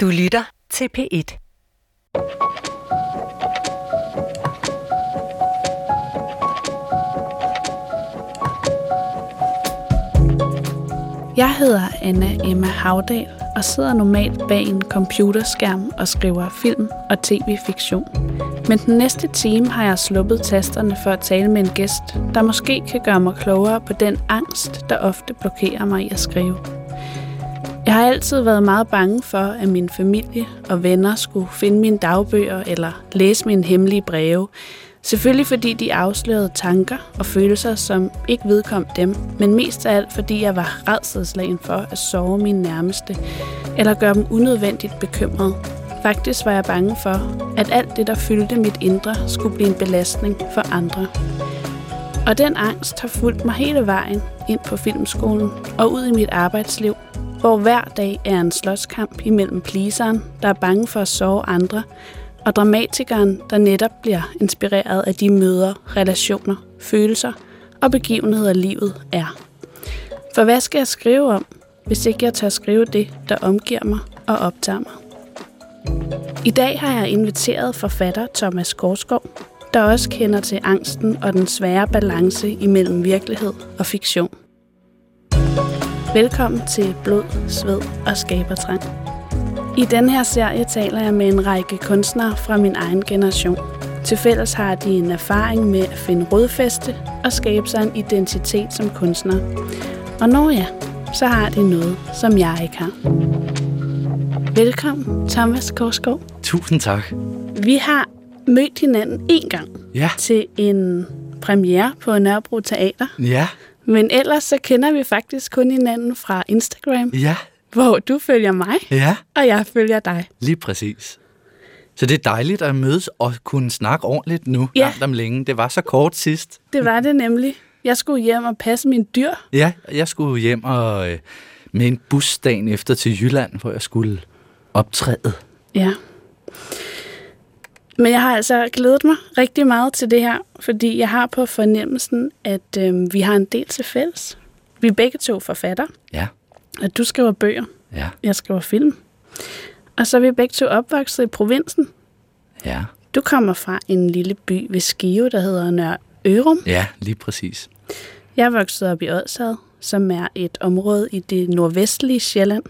Du lytter til P1. Jeg hedder Anna Emma Havdal og sidder normalt bag en computerskærm og skriver film og tv-fiktion. Men den næste time har jeg sluppet tasterne for at tale med en gæst, der måske kan gøre mig klogere på den angst, der ofte blokerer mig i at skrive. Jeg har altid været meget bange for, at min familie og venner skulle finde mine dagbøger eller læse mine hemmelige breve. Selvfølgelig fordi de afslørede tanker og følelser, som ikke vedkom dem, men mest af alt fordi jeg var redselslagen for at sove mine nærmeste, eller gøre dem unødvendigt bekymrede. Faktisk var jeg bange for, at alt det, der fyldte mit indre, skulle blive en belastning for andre. Og den angst har fulgt mig hele vejen ind på filmskolen og ud i mit arbejdsliv, hvor hver dag er en slåskamp imellem pleaseren, der er bange for at sove andre, og dramatikeren, der netop bliver inspireret af de møder, relationer, følelser og begivenheder, livet er. For hvad skal jeg skrive om, hvis ikke jeg tør skrive det, der omgiver mig og optager mig? I dag har jeg inviteret forfatter Thomas Korsgaard, der også kender til angsten og den svære balance imellem virkelighed og fiktion. Velkommen til Blod, Sved og Skabertrang. I den her serie taler jeg med en række kunstnere fra min egen generation. Til fælles har de en erfaring med at finde rodfæste og skabe sig en identitet som kunstner. Og når ja, så har de noget, som jeg ikke har. Velkommen, Thomas Korsgaard. Tusind tak. Vi har mødt hinanden en gang Ja. til en premiere på Nørrebro Teater. Ja. Men ellers så kender vi faktisk kun hinanden fra Instagram, Ja. hvor du følger mig, Ja. og jeg følger dig. Lige præcis. Så det er dejligt at mødes og kunne snakke ordentligt nu, Ja. langt om længe. Det var så kort sidst. Det var det nemlig. Jeg skulle hjem og passe min dyr. Ja, jeg skulle hjem og øh, med en bus dagen efter til Jylland, hvor jeg skulle optræde. Ja. Men jeg har altså glædet mig rigtig meget til det her, fordi jeg har på fornemmelsen, at øh, vi har en del til fælles. Vi er begge to forfatter, Ja. og du skriver bøger, Ja. jeg skriver film. Og så er vi begge to opvokset i provinsen. Ja. Du kommer fra en lille by ved Skive, der hedder Nør Ørum. Ja, lige præcis. Jeg vokset op i Odsad, som er et område i det nordvestlige Sjælland.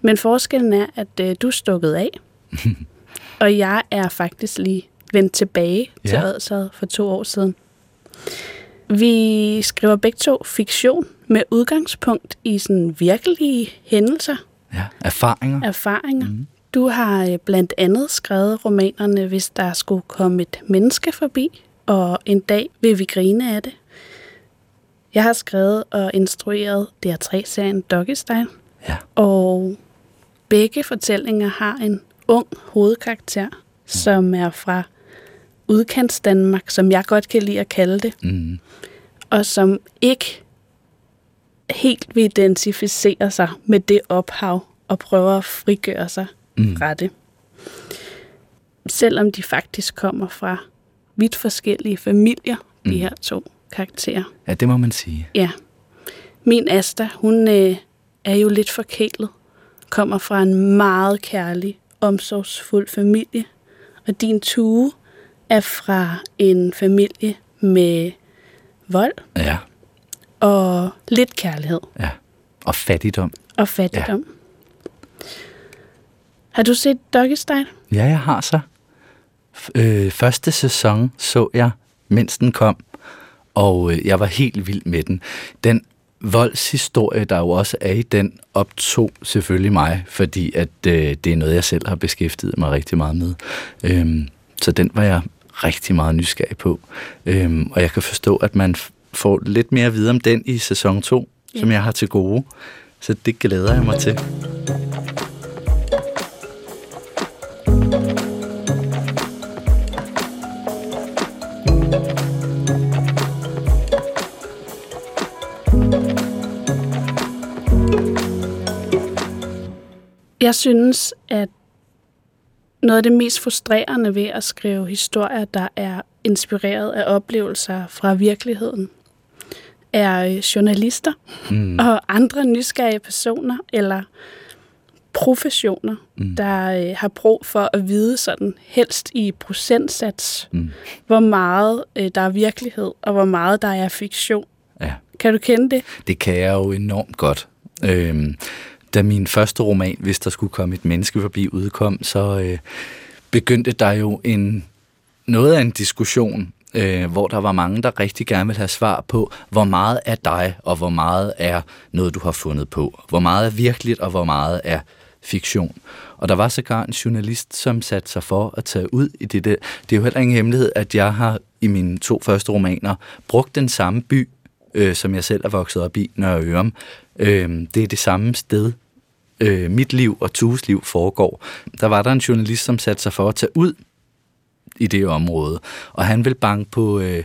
Men forskellen er, at øh, du er stukket af, og jeg er faktisk lige vendt tilbage til Ja. Odsad for to år siden. Vi skriver begge to fiktion med udgangspunkt i sådan virkelige hændelser, Ja. Erfaringer. erfaringer. Mm. Du har øh, blandt andet skrevet romanerne, hvis der skulle komme et menneske forbi, og en dag vil vi grine af det. Jeg har skrevet og instrueret DR3-serien Doggy Style, Ja. og begge fortællinger har en ung hovedkarakter, som er fra udkants Danmark, som jeg godt kan lide at kalde det, Mm. og som ikke helt vil identificere sig med det ophav og prøver at frigøre sig Mm. fra det. Selvom de faktisk kommer fra vidt forskellige familier, de Mm. her to karakterer. Ja, det må man sige. Ja. Min Asta, hun øh, er jo lidt forkælet. Kommer fra en meget kærlig, omsorgsfuld familie. Og din Tue er fra en familie med vold Ja. og lidt kærlighed Ja. Og fattigdom. og fattigdom. Ja. Har du set Doggy Style? Ja, jeg har så. Øh, første sæson så jeg, mens den kom, og øh, jeg var helt vild med den. Den voldshistorie, der jo også er i den, optog selvfølgelig mig, fordi at øh, det er noget, jeg selv har beskæftiget mig rigtig meget med. Øhm, så den var jeg rigtig meget nysgerrig på. Øhm, og jeg kan forstå, at man får lidt mere at vide om den i sæson 2, ja. som jeg har til gode. Så det glæder jeg mig til. Jeg synes, at noget af det mest frustrerende ved at skrive historier, der er inspireret af oplevelser fra virkeligheden, er øh, journalister Mm. og andre nysgerrige personer, eller professioner, mm. der øh, har brug for at vide sådan helst i procentsats, mm. hvor meget øh, der er virkelighed, og hvor meget der er fiktion. Ja. Kan du kende det? Det kan jeg jo enormt godt. Øhm, da min første roman, hvis der skulle komme et menneske forbi, udkom, så øh, begyndte der jo en noget af en diskussion, øh, hvor der var mange, der rigtig gerne vil have svar på, hvor meget er dig, og hvor meget er noget, du har fundet på. Hvor meget er virkeligt, og hvor meget er fiktion. Og der var sågar en journalist, som satte sig for at tage ud i det der. Det er jo heller ingen hemmelighed, at jeg har i mine to første romaner brugt den samme by, øh, som jeg selv er vokset op i, Nørre Ørum. Øh, det er det samme sted, øh, mit liv og Tues liv foregår. Der var der en journalist, som satte sig for at tage ud i det område, og han vil banke på øh,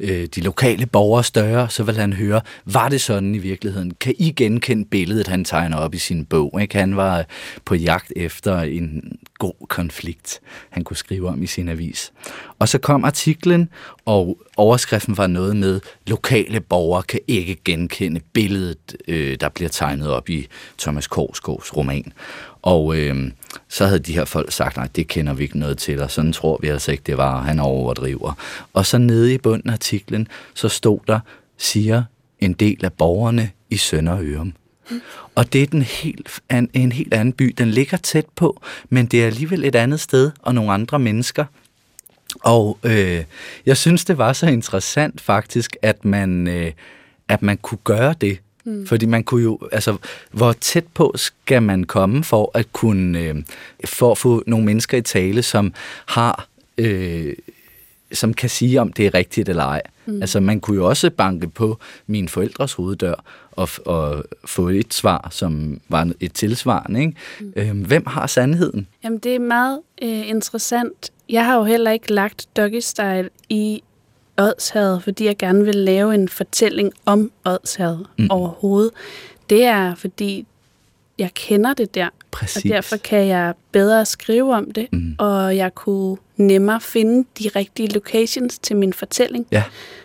øh, de lokale borgere større, så vil han høre, var det sådan i virkeligheden? Kan I genkende billedet, han tegner op i sin bog? Ikke? Han var på jagt efter en god konflikt, han kunne skrive om i sin avis. Og så kom artiklen, og overskriften var noget med, lokale borgere kan ikke genkende billedet, øh, der bliver tegnet op i Thomas Korsgaards roman. Og øh, så havde de her folk sagt, nej, det kender vi ikke noget til, og sådan tror vi altså ikke, det var, han overdriver. Og så nede i bunden af artiklen, så stod der, siger en del af borgerne i Sønderørum. Og det er den helt, en, en helt anden by. Den ligger tæt på, men det er alligevel et andet sted og nogle andre mennesker. Og øh, jeg synes, det var så interessant faktisk, at man, øh, at man kunne gøre det. Mm. Fordi man kunne jo, altså, hvor tæt på skal man komme for at kunne, øh, for at få nogle mennesker i tale, som har, øh, som kan sige, om det er rigtigt eller ej. Mm. Altså, man kunne jo også banke på min forældres hoveddør og, og få et svar, som var et tilsvarende. Ikke? Mm. Øh, hvem har sandheden? Jamen, det er meget øh, interessant. Jeg har jo heller ikke lagt Doggy Style i Odshavet, fordi jeg gerne vil lave en fortælling om Odshavet mm. overhovedet. Det er, fordi jeg kender det der, Præcis. og derfor kan jeg bedre skrive om det, mm. og jeg kunne nemmere finde de rigtige locations til min fortælling, ja.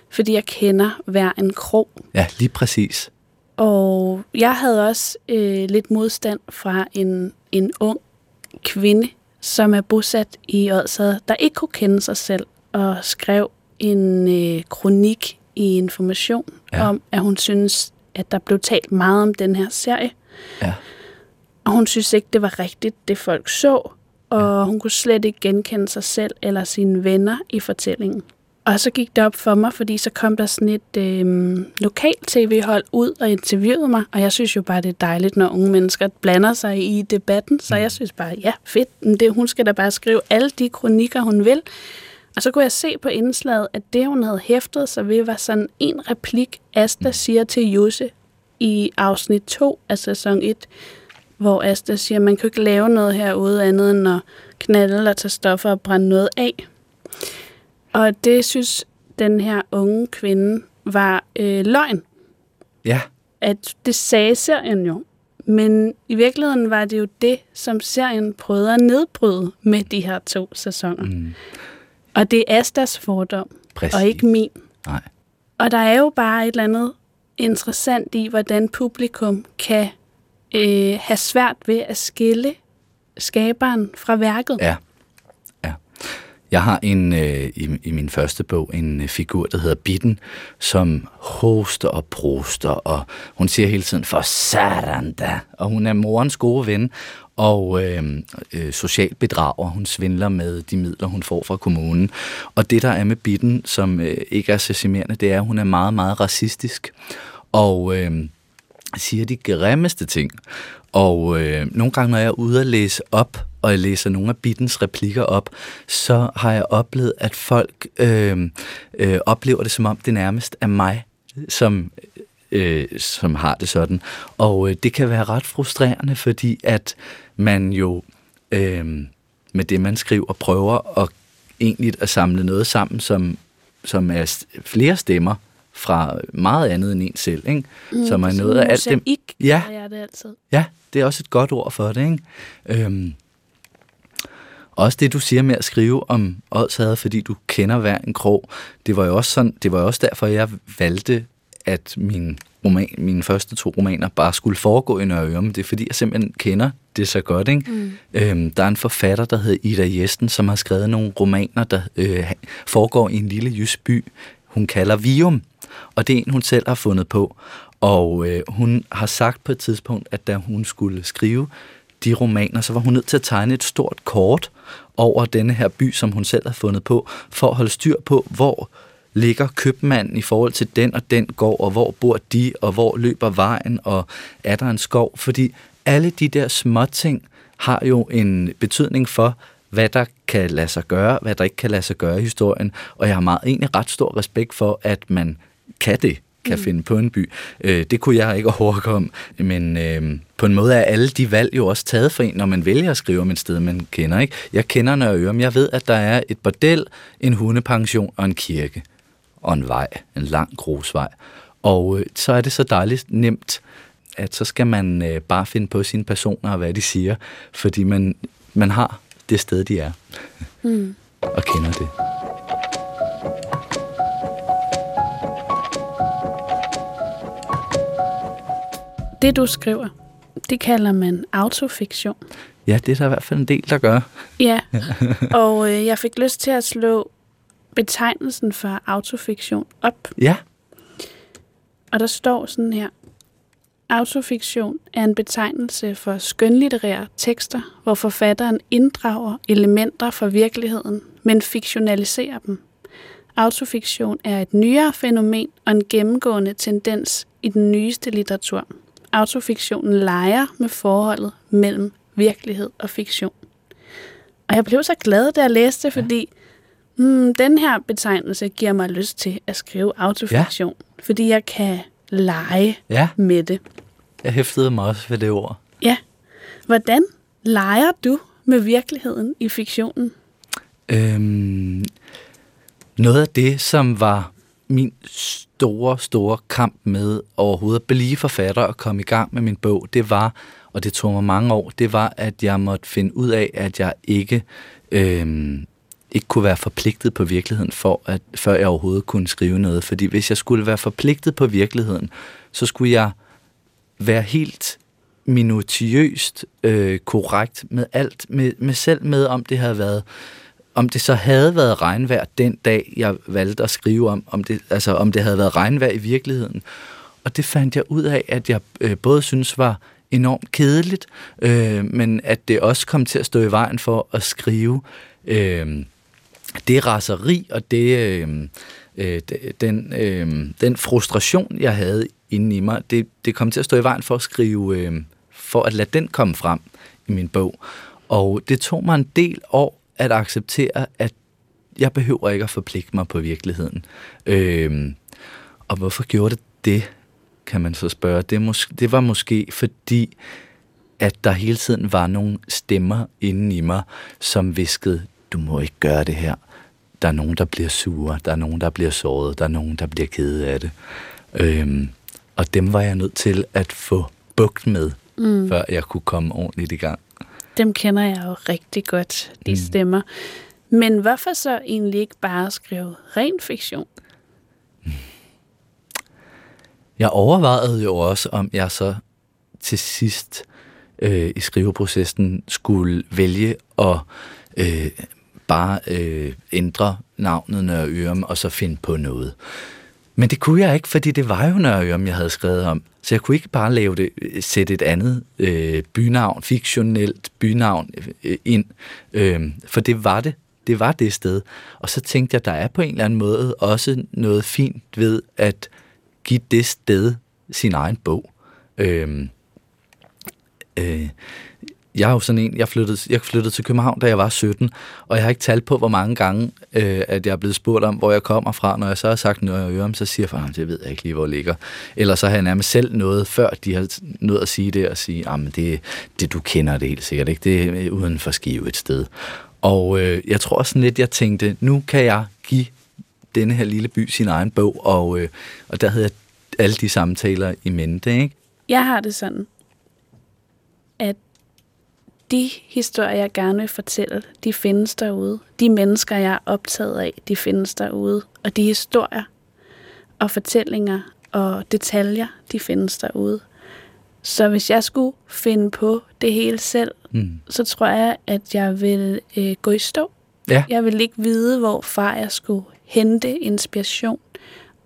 fordi jeg kender hver en krog. Ja, lige præcis. Og jeg havde også øh, lidt modstand fra en, en ung kvinde, som er bosat i Odshavet, der ikke kunne kende sig selv, og skrev en øh, kronik i Information ja. om, at hun synes, at der blev talt meget om den her serie. Ja. Og hun synes ikke, det var rigtigt, det folk så. Og hun kunne slet ikke genkende sig selv eller sine venner i fortællingen. Og så gik det op for mig, fordi så kom der sådan et øh, lokalt tv-hold ud og interviewede mig. Og jeg synes jo bare, det er dejligt, når unge mennesker blander sig i debatten. Så mm. jeg synes bare, ja, fedt. Det, hun skal da bare skrive alle de kronikker, hun vil. Og så kunne jeg se på indslaget, at det, hun havde hæftet sig ved, var sådan en replik, Asta siger til Jose i afsnit 2 af sæson 1, hvor Asta siger, at man kan ikke lave noget herude andet end at knalde eller tage stoffer og brænde noget af. Og det synes den her unge kvinde var øh, løgn. Ja. At det sagde serien jo. Men i virkeligheden var det jo det, som serien prøvede at nedbryde med de her to sæsoner. Mm. Og det er Astas fordom, Præcis. og ikke min. Nej. Og der er jo bare et eller andet interessant i, hvordan publikum kan øh, have svært ved at skille skaberen fra værket. Ja. ja. Jeg har en øh, i, i min første bog en øh, figur, der hedder Bitten, som hoster og proster, og hun siger hele tiden, for satan da, og hun er morens gode ven, og øh, øh, socialt bedrager. Hun svindler med de midler, hun får fra kommunen. Og det, der er med Bitten, som øh, ikke er sesimerende, det er, at hun er meget, meget racistisk. Og øh, siger de grimmeste ting. Og øh, nogle gange, når jeg er ude og læse op, og jeg læser nogle af Bittens replikker op, så har jeg oplevet, at folk øh, øh, oplever det, som om det nærmest er mig, som øh, som har det sådan. Og øh, det kan være ret frustrerende, fordi at man jo øh, med det, man skriver, prøver at egentlig at samle noget sammen, som, som er flere stemmer fra meget andet end en selv, ikke? Mm, som er noget af alt dem. Ja, er det altid. Ja, det er også et godt ord for det, ikke? Øhm, også det, du siger med at skrive om Odshavet, fordi du kender hver en krog, det var jo også, sådan, det var jo også derfor, jeg valgte, at min roman, mine første to romaner bare skulle foregå i Nørre Det er fordi, jeg simpelthen kender det så godt. Ikke? Mm. Øhm, der er en forfatter, der hedder Ida Jesten, som har skrevet nogle romaner, der øh, foregår i en lille jysk by, hun kalder Vium. Og det er en, hun selv har fundet på. Og øh, hun har sagt på et tidspunkt, at da hun skulle skrive de romaner, så var hun nødt til at tegne et stort kort over denne her by, som hun selv har fundet på, for at holde styr på, hvor ligger købmanden i forhold til den og den gård, og hvor bor de, og hvor løber vejen, og er der en skov? Fordi alle de der små ting har jo en betydning for, hvad der kan lade sig gøre, hvad der ikke kan lade sig gøre i historien. Og jeg har meget egentlig ret stor respekt for, at man kan det kan mm. finde på en by. Øh, det kunne jeg ikke overkomme, men øh, på en måde er alle de valg jo også taget for en, når man vælger at skrive om et sted, man kender. Ikke? Jeg kender Nørre Ørum. Jeg ved, at der er et bordel, en hundepension og en kirke. Og en vej, en lang grusvej. Og øh, så er det så dejligt nemt, at så skal man øh, bare finde på sine personer og hvad de siger, fordi man, man har det sted, de er. Mm. og kender det. Det, du skriver, det kalder man autofiktion. Ja, det er der i hvert fald en del, der gør. Ja, og øh, jeg fik lyst til at slå betegnelsen for autofiktion op. Ja. Og der står sådan her. Autofiktion er en betegnelse for skønlitterære tekster, hvor forfatteren inddrager elementer fra virkeligheden, men fiktionaliserer dem. Autofiktion er et nyere fænomen og en gennemgående tendens i den nyeste litteratur autofiktionen leger med forholdet mellem virkelighed og fiktion. Og jeg blev så glad, da jeg læste det, fordi ja. hmm, den her betegnelse giver mig lyst til at skrive autofiktion, ja. fordi jeg kan lege ja. med det. Jeg hæftede mig også ved det ord. Ja. Hvordan leger du med virkeligheden i fiktionen? Øhm, noget af det, som var min store, store kamp med overhovedet at blive forfatter og komme i gang med min bog, det var, og det tog mig mange år, det var, at jeg måtte finde ud af, at jeg ikke, øh, ikke kunne være forpligtet på virkeligheden, for at, før jeg overhovedet kunne skrive noget. Fordi hvis jeg skulle være forpligtet på virkeligheden, så skulle jeg være helt minutiøst øh, korrekt med alt, med, med selv med, om det havde været om det så havde været regnvejr den dag, jeg valgte at skrive om, om det, altså om det havde været regnvejr i virkeligheden. Og det fandt jeg ud af, at jeg øh, både synes var enormt kedeligt, øh, men at det også kom til at stå i vejen for at skrive øh, det raseri og det, øh, øh, den, øh, den frustration, jeg havde inde i mig, det, det kom til at stå i vejen for at skrive, øh, for at lade den komme frem i min bog. Og det tog mig en del år at acceptere, at jeg behøver ikke at forpligte mig på virkeligheden. Øhm, og hvorfor gjorde det det, kan man så spørge. Det, mås- det var måske fordi, at der hele tiden var nogle stemmer inde i mig, som viskede, du må ikke gøre det her. Der er nogen, der bliver sure, der er nogen, der bliver såret, der er nogen, der bliver kede af det. Øhm, og dem var jeg nødt til at få bugt med, mm. før jeg kunne komme ordentligt i gang. Dem kender jeg jo rigtig godt, de mm. stemmer. Men hvorfor så egentlig ikke bare skrive ren fiktion? Jeg overvejede jo også, om jeg så til sidst øh, i skriveprocessen skulle vælge at øh, bare øh, ændre navnet Nørre Ørum og så finde på noget. Men det kunne jeg ikke, fordi det var jo Nørre jeg havde skrevet om. Så jeg kunne ikke bare lave det, øh, sætte et andet øh, bynavn, fiktionelt bynavn øh, ind, øh, for det var det. Det var det sted. Og så tænkte jeg, der er på en eller anden måde også noget fint ved at give det sted sin egen bog. Øhm, øh, øh, jeg er jo sådan en, jeg flyttede, jeg flyttede til København, da jeg var 17, og jeg har ikke talt på, hvor mange gange, øh, at jeg er blevet spurgt om, hvor jeg kommer fra. Når jeg så har sagt noget, jeg så siger jeg, det ved jeg ikke lige, hvor jeg ligger. Eller så har jeg nærmest selv noget, før de har nået at sige det, og sige, ah, at det, det, du kender det helt sikkert ikke. Det er uden for skive et sted. Og øh, jeg tror sådan lidt, jeg tænkte, nu kan jeg give denne her lille by sin egen bog, og, øh, og der havde jeg alle de samtaler i mente, ikke? Jeg har det sådan, de historier, jeg gerne vil fortælle, de findes derude. De mennesker, jeg er optaget af, de findes derude. Og de historier og fortællinger og detaljer, de findes derude. Så hvis jeg skulle finde på det hele selv, Mm. så tror jeg, at jeg vil øh, gå i stå. Ja. Jeg vil ikke vide, hvorfra jeg skulle hente inspiration.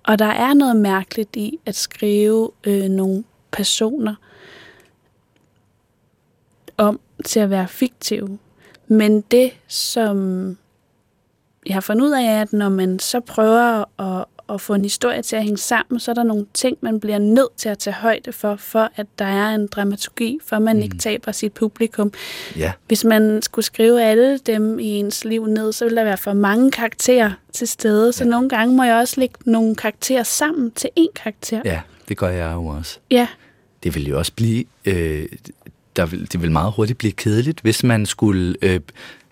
Og der er noget mærkeligt i at skrive øh, nogle personer om til at være fiktive. Men det, som jeg har fundet ud af, er, at når man så prøver at, at få en historie til at hænge sammen, så er der nogle ting, man bliver nødt til at tage højde for, for at der er en dramaturgi, for man mm. ikke taber sit publikum. Ja. Hvis man skulle skrive alle dem i ens liv ned, så ville der være for mange karakterer til stede. Så Ja. nogle gange må jeg også lægge nogle karakterer sammen til én karakter. ja, det gør jeg jo også. ja. Det vil jo også blive... Øh, der vil, det vil meget hurtigt blive kedeligt, hvis man skulle øh,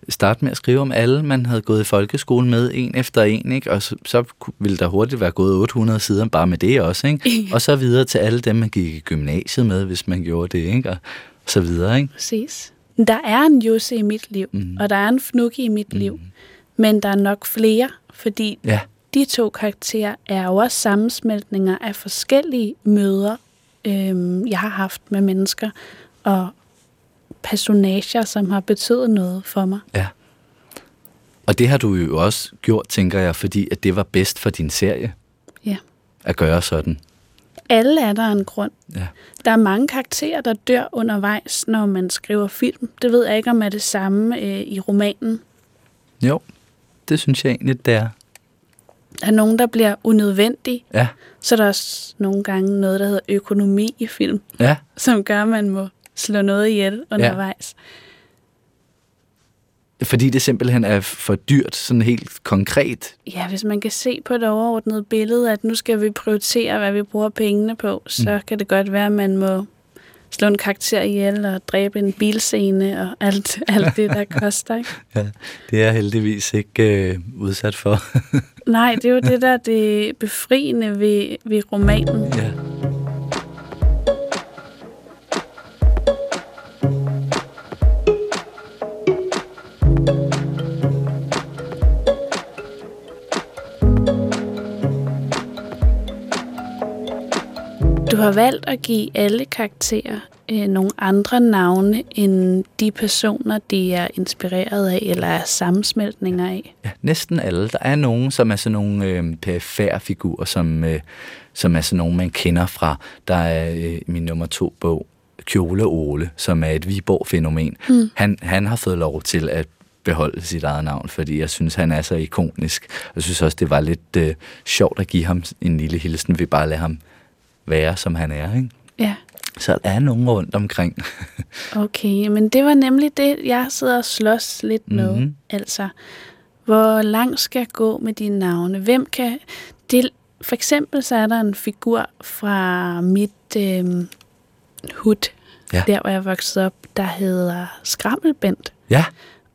starte med at skrive om alle, man havde gået i folkeskolen med, en efter en, ikke? og så, så ville der hurtigt være gået 800 sider bare med det også, ikke? og så videre til alle dem, man gik i gymnasiet med, hvis man gjorde det, ikke? og så videre. Ikke? Præcis. Der er en Jusse i mit liv, mm. og der er en Fnuki i mit mm. liv, men der er nok flere, fordi Ja, de to karakterer er jo også sammensmeltninger af forskellige møder, øhm, jeg har haft med mennesker, og personager, som har betydet noget for mig. ja. Og det har du jo også gjort, tænker jeg, fordi at det var bedst for din serie Ja. at gøre sådan. Alle er der en grund. Ja. Der er mange karakterer, der dør undervejs, når man skriver film. Det ved jeg ikke, om er det samme øh, i romanen. Jo, det synes jeg egentlig, det er. Der er nogen, der bliver unødvendige. Ja, Så er der også nogle gange noget, der hedder økonomi i film, ja, som gør, at man må slå noget ihjel undervejs. fordi det simpelthen er for dyrt, sådan helt konkret. Ja, hvis man kan se på det overordnede billede, at nu skal vi prioritere, hvad vi bruger pengene på, så mm. kan det godt være, at man må slå en karakter ihjel og dræbe en bilscene og alt, alt det, der koster. Ikke? Ja, det er heldigvis ikke øh, udsat for. Nej, det er jo det der det befriende ved, ved romanen. ja. Har valgt at give alle karakterer øh, nogle andre navne end de personer, de er inspireret af eller er sammensmeltninger af. ja, næsten alle. Der er nogen, som er sådan nogle øh, perifære figurer, som, øh, som er sådan nogle, man kender fra. Der er øh, min nummer to bog, Kjole Ole, som er et Viborg-fænomen. Mm. Han, han har fået lov til at beholde sit eget navn, fordi jeg synes, han er så ikonisk. Jeg synes også, det var lidt øh, sjovt at give ham en lille hilsen ved bare at lade ham være, som han er. Ikke? Ja, Så der er nogen rundt omkring. okay. Men det var nemlig det, jeg sidder og slås lidt med. Mhm. Altså, hvor langt skal jeg gå med dine navne? Hvem kan... Det, for eksempel så er der en figur fra mit øh, hud, Ja. der hvor jeg voksede op, der hedder Skrammelbent. ja,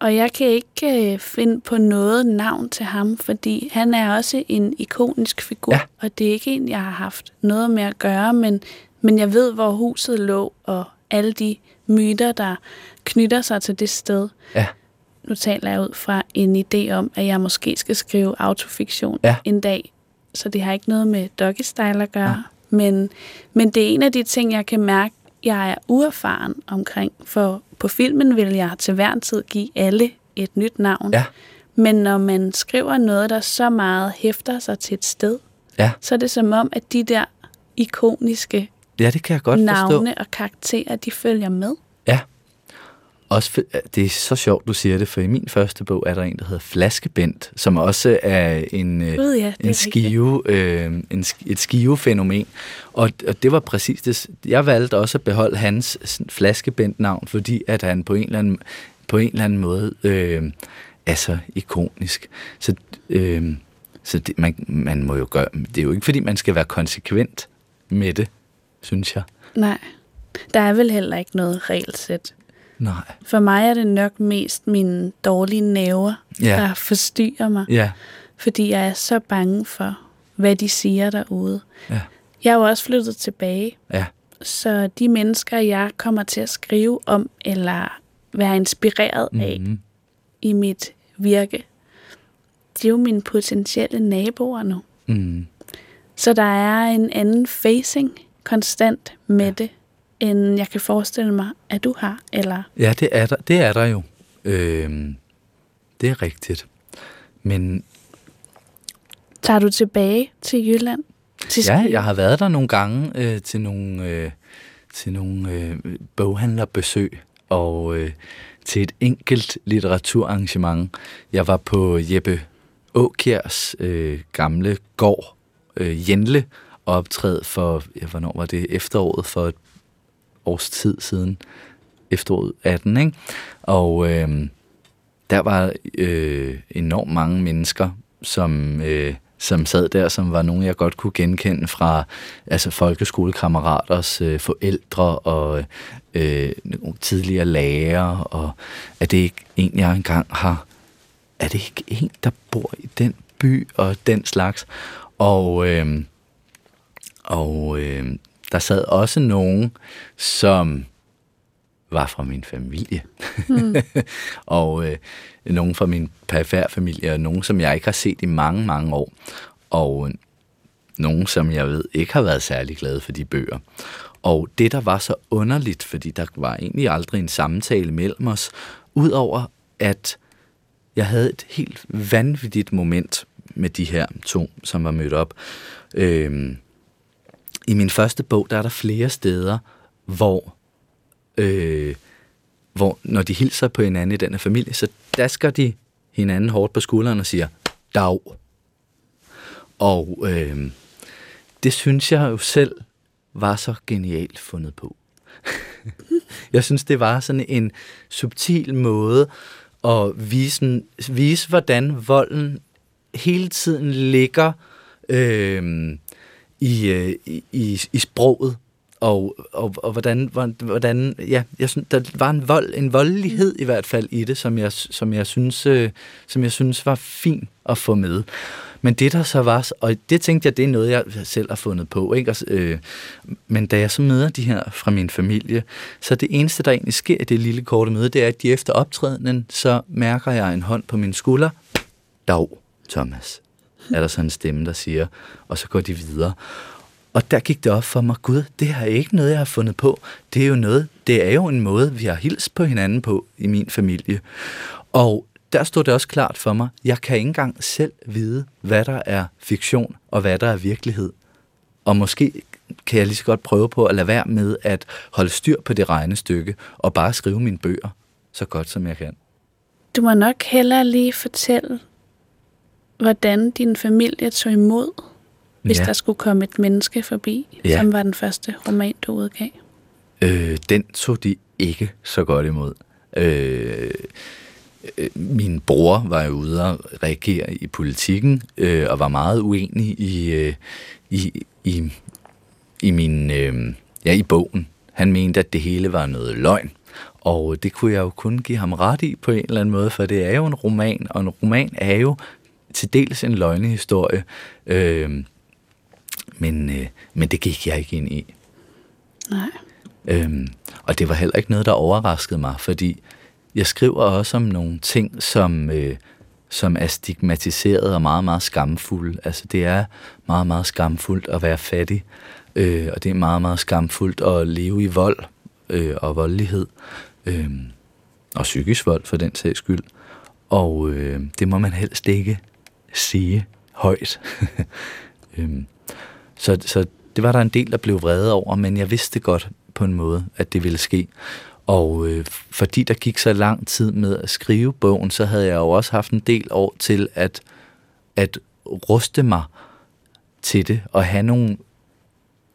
Og jeg kan ikke øh, finde på noget navn til ham, fordi han er også en ikonisk figur, Ja. og det er ikke en, jeg har haft noget med at gøre, men, men jeg ved, hvor huset lå, og alle de myter, der knytter sig til det sted. ja, Nu taler jeg ud fra en idé om, at jeg måske skal skrive autofiktion Ja. en dag, så det har ikke noget med doggy style at gøre. Men, men det er en af de ting, jeg kan mærke, jeg er uerfaren omkring. For på filmen vil jeg til hver en tid give alle et nyt navn. ja, Men når man skriver noget, der så meget hæfter sig til et sted, ja. så er det som om, at de der ikoniske Ja, det kan jeg godt forstå. navne og karakterer, de følger med. Ja. Også for, det er så sjovt, du siger det, for i min første bog er der en, der hedder Flaskebent, som også er en, øh, Gud, ja, en skive, øh, en, et skivefænomen. Og, og det var præcis det. Jeg valgte også at beholde hans Flaskebent-navn, fordi at han på en eller anden, på en eller anden måde øh, er så ikonisk. Så, øh, så det, man, man må jo gøre... Det er jo ikke, fordi man skal være konsekvent med det, synes jeg. Nej, der er vel heller ikke noget regelsæt. Nej. For mig er det nok mest mine dårlige næver, Ja. der forstyrrer mig, Ja. fordi jeg er så bange for, hvad de siger derude. Ja. Jeg er jo også flyttet tilbage, Ja. så de mennesker, jeg kommer til at skrive om, eller være inspireret af Mhm. i mit virke, det er jo mine potentielle naboer nu. Mm. Så der er en anden facing konstant med ja. det. End jeg kan forestille mig, at du har, eller? Ja, det er der, det er der jo. Øh, det er rigtigt. Men Tager du tilbage til Jylland? Til ja, jeg har været der nogle gange øh, til nogle, øh, til nogle øh, boghandlerbesøg og øh, til et enkelt litteraturarrangement. Jeg var på Jeppe Åkjærs øh, gamle gård, øh, Jenle, og optræde for, ja, hvornår var det, efteråret for et års tid siden, efteråret 18, ikke? Og øh, der var øh, enormt mange mennesker, som, øh, som sad der, som var nogen, jeg godt kunne genkende fra altså folkeskolekammeraters øh, forældre og øh, nogle tidligere lærere, og er det ikke en, jeg engang har, er det ikke en, der bor i den by og den slags? Og, øh, og øh, der sad også nogen, som var fra min familie. Mm. og øh, nogen fra min familie, og nogen, som jeg ikke har set i mange, mange år. Og øh, nogen, som jeg ved ikke har været særlig glade for de bøger. Og det, der var så underligt, fordi der var egentlig aldrig en samtale mellem os, udover at jeg havde et helt vanvittigt moment med de her to, som var mødt op. Øhm, i min første bog, der er der flere steder, hvor, øh, hvor når de hilser på hinanden i den her familie, så dasker de hinanden hårdt på skulderen og siger, dag. Og øh, det synes jeg jo selv var så genialt fundet på. jeg synes, det var sådan en subtil måde at vise, vise hvordan volden hele tiden ligger øh, i, øh, i, i sproget, og, og, og hvordan, hvordan, ja, jeg synes, der var en, vold, en voldelighed i hvert fald i det, som jeg, som jeg, synes, øh, som jeg synes var fin at få med. Men det der så var, og det tænkte jeg, det er noget, jeg selv har fundet på, ikke? Og, øh, men da jeg så møder de her fra min familie, så det eneste, der egentlig sker i det lille korte møde, det er, at de efter optrædenen, så mærker jeg en hånd på min skulder. Dag, Thomas, er der sådan en stemme, der siger, og så går de videre. Og der gik det op for mig, gud, det her er ikke noget, jeg har fundet på. Det er jo noget, det er jo en måde, vi har hilst på hinanden på i min familie. Og der stod det også klart for mig, jeg kan ikke engang selv vide, hvad der er fiktion og hvad der er virkelighed. Og måske kan jeg lige så godt prøve på at lade være med at holde styr på det regnestykke og bare skrive mine bøger så godt som jeg kan. Du må nok hellere lige fortælle, hvordan din familie tog imod, hvis ja. der skulle komme et menneske forbi, ja. som var den første roman, du udgav. Øh, den tog de ikke så godt imod. Øh, øh, min bror var jo ude og reagere i politikken, øh, og var meget uenig i, øh, i, i, i min, øh, ja, i bogen. Han mente, at det hele var noget løgn. Og det kunne jeg jo kun give ham ret i på en eller anden måde, for det er jo en roman, og en roman er jo til dels en løgnehistorie. Øh, men, øh, men det gik jeg ikke ind i. Nej. Øhm, og det var heller ikke noget, der overraskede mig, fordi jeg skriver også om nogle ting, som, øh, som er stigmatiseret og meget, meget skamfulde. Altså det er meget, meget skamfuldt at være fattig, øh, og det er meget, meget skamfuldt at leve i vold øh, og voldelighed, øh, og psykisk vold for den sags skyld. Og øh, det må man helst ikke sige højt. øhm, så, så det var der en del, der blev vrede over, men jeg vidste godt på en måde, at det ville ske. Og øh, fordi der gik så lang tid med at skrive bogen, så havde jeg jo også haft en del år til at, at ruste mig til det, og have nogle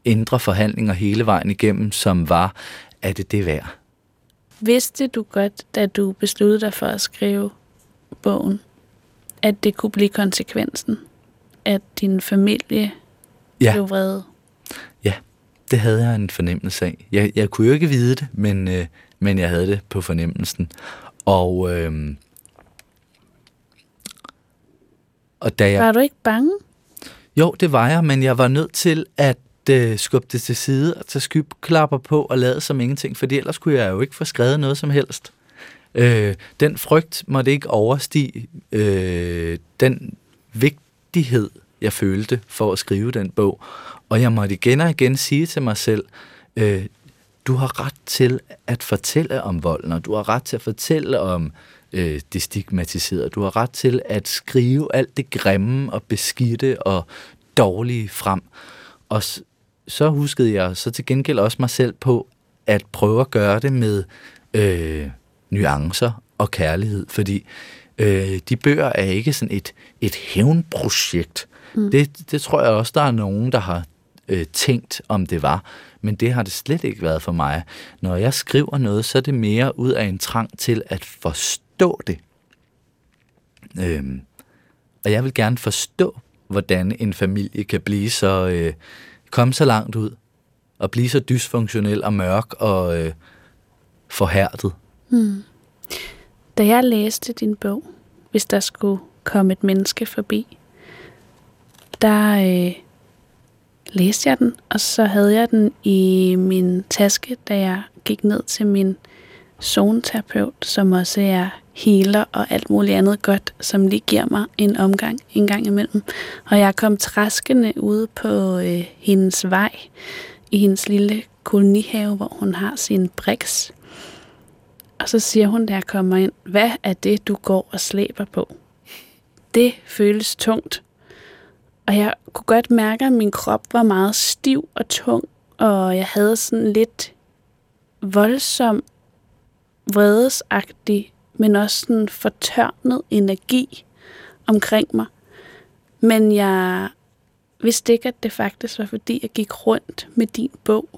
indre forhandlinger hele vejen igennem, som var, at det det værd. Vidste du godt, da du besluttede dig for at skrive bogen, at det kunne blive konsekvensen? At din familie ja. blev vrede? Ja, det havde jeg en fornemmelse af. Jeg, jeg kunne jo ikke vide det, men, øh, men jeg havde det på fornemmelsen. Og, øh, og da jeg... Var du ikke bange? Jo, det var jeg, men jeg var nødt til at øh, skubbe det til side og tage skybklapper på og lade som ingenting, fordi ellers kunne jeg jo ikke få skrevet noget som helst. Øh, den frygt måtte ikke overstige øh, den vigtighed, jeg følte for at skrive den bog. Og jeg måtte igen og igen sige til mig selv, øh, du har ret til at fortælle om volden, og du har ret til at fortælle om øh, det stigmatiserede. Du har ret til at skrive alt det grimme og beskidte og dårlige frem. Og så huskede jeg så til gengæld også mig selv på at prøve at gøre det med øh, nuancer og kærlighed, fordi øh, de bøger er ikke sådan et, et hævnprojekt. Mm. Det, det tror jeg også, der er nogen, der har øh, tænkt, om det var. Men det har det slet ikke været for mig. Når jeg skriver noget, så er det mere ud af en trang til at forstå det. Øhm, og jeg vil gerne forstå, hvordan en familie kan blive så øh, komme så langt ud og blive så dysfunktionel og mørk og øh, forhærdet. Hmm. Da jeg læste din bog, hvis der skulle komme et menneske forbi, der øh, læste jeg den, og så havde jeg den i min taske, da jeg gik ned til min zoneterapeut, som også er healer og alt muligt andet godt, som lige giver mig en omgang en gang imellem. Og jeg kom træskende ude på øh, hendes vej i hendes lille kolonihave, hvor hun har sin briks. Og så siger hun, da jeg kommer ind, hvad er det, du går og slæber på? Det føles tungt. Og jeg kunne godt mærke, at min krop var meget stiv og tung, og jeg havde sådan lidt voldsom, vredesagtig, men også sådan fortørnet energi omkring mig. Men jeg vidste ikke, at det faktisk var, fordi jeg gik rundt med din bog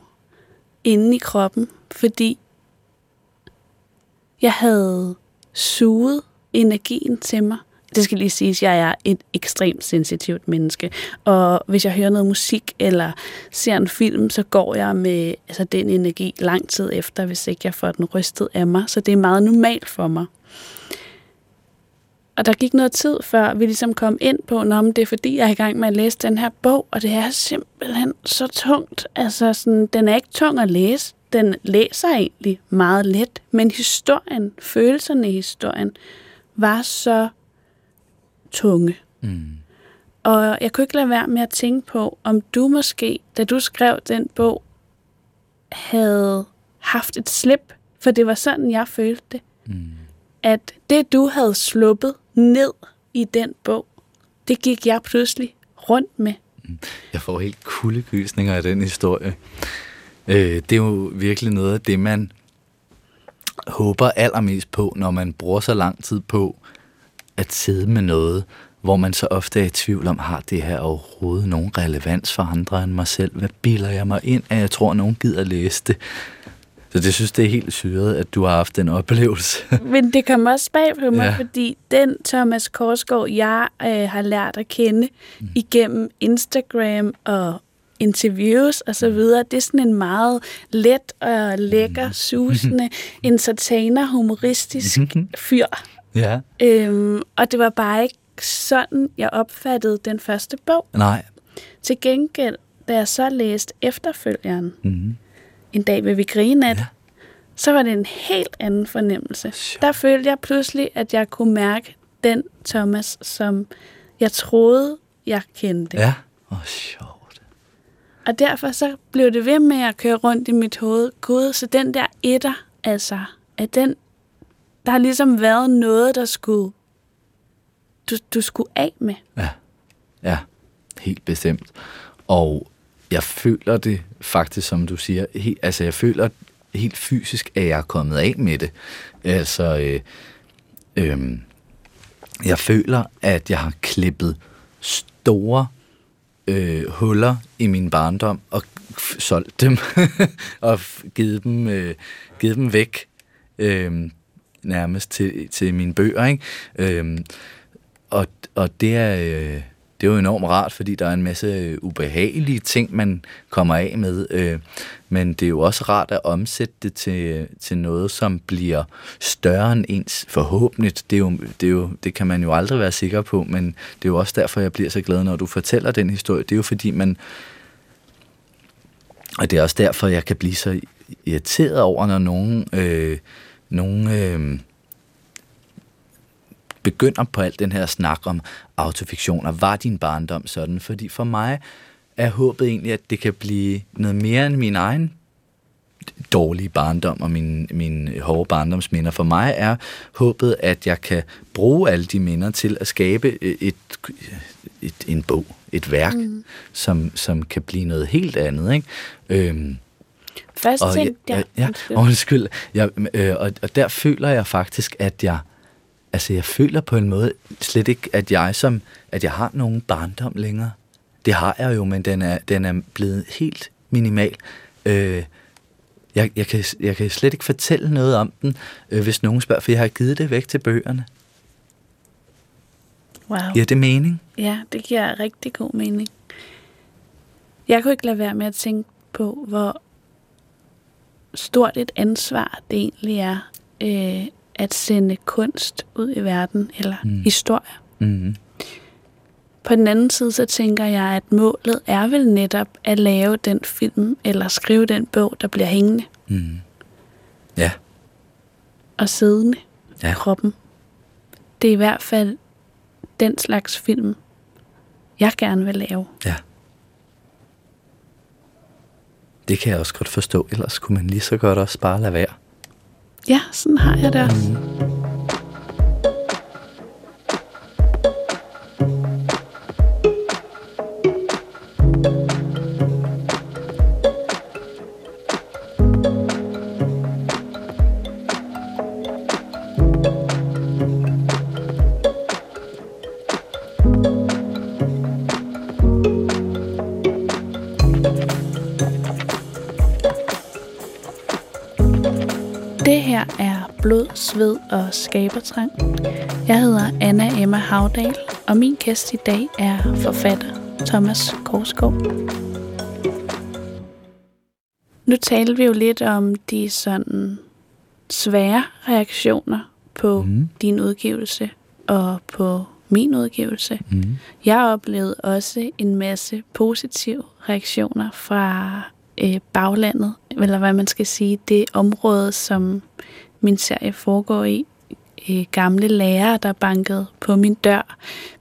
inde i kroppen, fordi jeg havde suget energien til mig det skal lige siges, at jeg er et ekstremt sensitivt menneske. Og hvis jeg hører noget musik eller ser en film, så går jeg med altså, den energi lang tid efter, hvis ikke jeg får den rystet af mig. Så det er meget normalt for mig. Og der gik noget tid, før vi ligesom kom ind på, om det er fordi, jeg er i gang med at læse den her bog, og det er simpelthen så tungt. Altså, sådan, den er ikke tung at læse. Den læser egentlig meget let, men historien, følelserne i historien, var så tunge. Mm. Og jeg kunne ikke lade være med at tænke på, om du måske, da du skrev den bog, havde haft et slip, for det var sådan, jeg følte det. Mm. At det, du havde sluppet ned i den bog, det gik jeg pludselig rundt med. Mm. Jeg får helt kuldegysninger af den historie. Øh, det er jo virkelig noget af det, man håber allermest på, når man bruger så lang tid på at sidde med noget, hvor man så ofte er i tvivl om, har det her overhovedet nogen relevans for andre end mig selv? Hvad bilder jeg mig ind, at jeg tror, nogen gider læse det? Så det synes, det er helt syret, at du har haft den oplevelse. Men det kommer også bag på mig, ja. fordi den Thomas Korsgaard, jeg øh, har lært at kende mm. igennem Instagram og interviews og så mm. videre. Det er sådan en meget let og lækker, mm. susende, entertainer, humoristisk mm-hmm. fyr. Ja. Øhm, og det var bare ikke sådan, jeg opfattede den første bog. Nej. Til gengæld, da jeg så læste efterfølgeren, mm-hmm. En dag vil vi grine at, ja. så var det en helt anden fornemmelse. Sure. Der følte jeg pludselig, at jeg kunne mærke den Thomas, som jeg troede, jeg kendte. Ja, åh, oh, sjovt. Og derfor så blev det ved med at køre rundt i mit hoved. Gud, så den der etter, altså, at den der har ligesom været noget, der skulle, du, du skulle af med. Ja, ja, helt bestemt. Og jeg føler det faktisk, som du siger, helt, altså jeg føler helt fysisk, at jeg er kommet af med det. Altså, øh, øh, jeg føler, at jeg har klippet store øh, huller i min barndom og solgt dem og givet dem, øh, givet dem væk. Øh, nærmest til, til mine bøger. Ikke? Øh, og, og det er, øh, det er jo enormt rart, fordi der er en masse øh, ubehagelige ting, man kommer af med. Øh, men det er jo også rart at omsætte det til, øh, til noget, som bliver større end ens forhåbentlig. Det, er jo, det, er jo, det kan man jo aldrig være sikker på, men det er jo også derfor, jeg bliver så glad, når du fortæller den historie. Det er jo fordi, man... Og det er også derfor, jeg kan blive så irriteret over, når nogen... Øh, nogen øh, begynder på alt den her snak om autofiktioner. Var din barndom sådan? Fordi for mig er håbet egentlig, at det kan blive noget mere end min egen dårlige barndom og mine, mine hårde barndomsminder. For mig er håbet, at jeg kan bruge alle de minder til at skabe et, et, en bog, et værk, mm. som, som kan blive noget helt andet. Ikke? Øhm, Først og tænkte jeg, ja, Undskyld. Jeg, øh, og, og der føler jeg faktisk, at jeg altså jeg føler på en måde slet ikke, at jeg som at jeg har nogen barndom længere. Det har jeg jo, men den er, den er blevet helt minimal. Øh, jeg, jeg, kan, jeg kan slet ikke fortælle noget om den, øh, hvis nogen spørger, for jeg har givet det væk til bøgerne. Wow. Giver det mening? Ja, det giver rigtig god mening. Jeg kunne ikke lade være med at tænke på, hvor stort et ansvar det egentlig er øh, at sende kunst ud i verden, eller mm. historier. Mm. På den anden side, så tænker jeg, at målet er vel netop at lave den film, eller skrive den bog, der bliver hængende Mm. Ja, og siddende. Ja. i kroppen. Det er i hvert fald den slags film, jeg gerne vil lave. ja. Det kan jeg også godt forstå, ellers kunne man lige så godt også bare lade være. Ja, sådan har jeg det også. Sved og Skabertrang. Jeg hedder Anna Emma Havdal, og min gæst i dag er forfatter Thomas Korsgaard. Nu talte vi jo lidt om de sådan svære reaktioner på Mhm. din udgivelse og på min udgivelse. Mm. Jeg oplevede også en masse positive reaktioner fra øh, baglandet, eller hvad man skal sige, det område, som min serie foregår i. Øh, gamle lærere, der bankede på min dør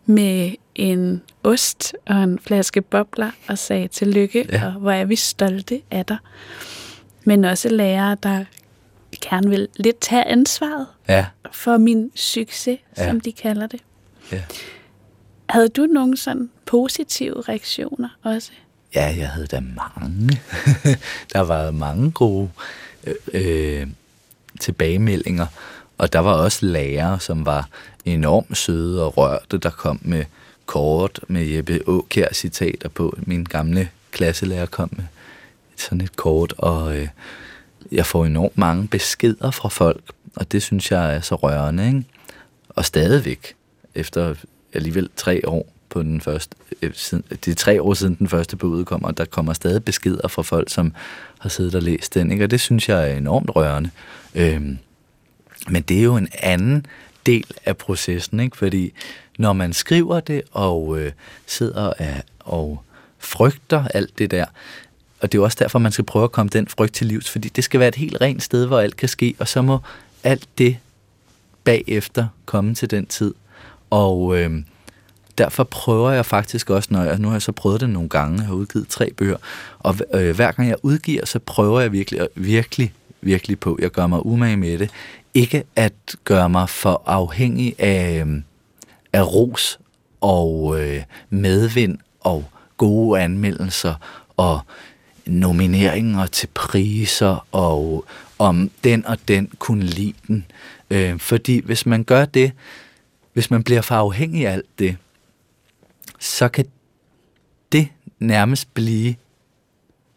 med en ost og en flaske bobler og sagde tillykke, ja. Og hvor er vi stolte af dig. Men også lærere, der gerne vil lidt tage ansvaret Ja, for min succes, ja. Ja. som de kalder det. ja. Havde du nogle sådan positive reaktioner også? Ja, jeg havde da mange. der var mange gode øh, øh, tilbagemeldinger, og der var også lærere, som var enormt søde og rørte, der kom med kort med Jeppe Åkær citater på. Min gamle klasselærer kom med sådan et kort, og øh, jeg får enormt mange beskeder fra folk, og det synes jeg er så rørende, ikke? Og stadigvæk, efter alligevel tre år på den første, øh, siden, det er tre år siden den første bog udkommer, og der kommer stadig beskeder fra folk, som har siddet og læst den, ikke? og det synes jeg er enormt rørende. Øhm, men det er jo en anden del af processen, ikke? fordi når man skriver det og øh, sidder af, og frygter alt det der, og det er jo også derfor, man skal prøve at komme den frygt til livs, fordi det skal være et helt rent sted, hvor alt kan ske, og så må alt det bagefter komme til den tid. Og øh, derfor prøver jeg faktisk også, når jeg, nu har jeg så prøvet det nogle gange, jeg har udgivet tre bøger, og øh, hver gang jeg udgiver, så prøver jeg virkelig, virkelig, virkelig på, jeg gør mig umage med det, ikke at gøre mig for afhængig af, øhm, af ros og øh, medvind og gode anmeldelser og nomineringer til priser og om den og den kunne lide den. Øh, fordi hvis man gør det, hvis man bliver for afhængig af alt det, så kan det nærmest blive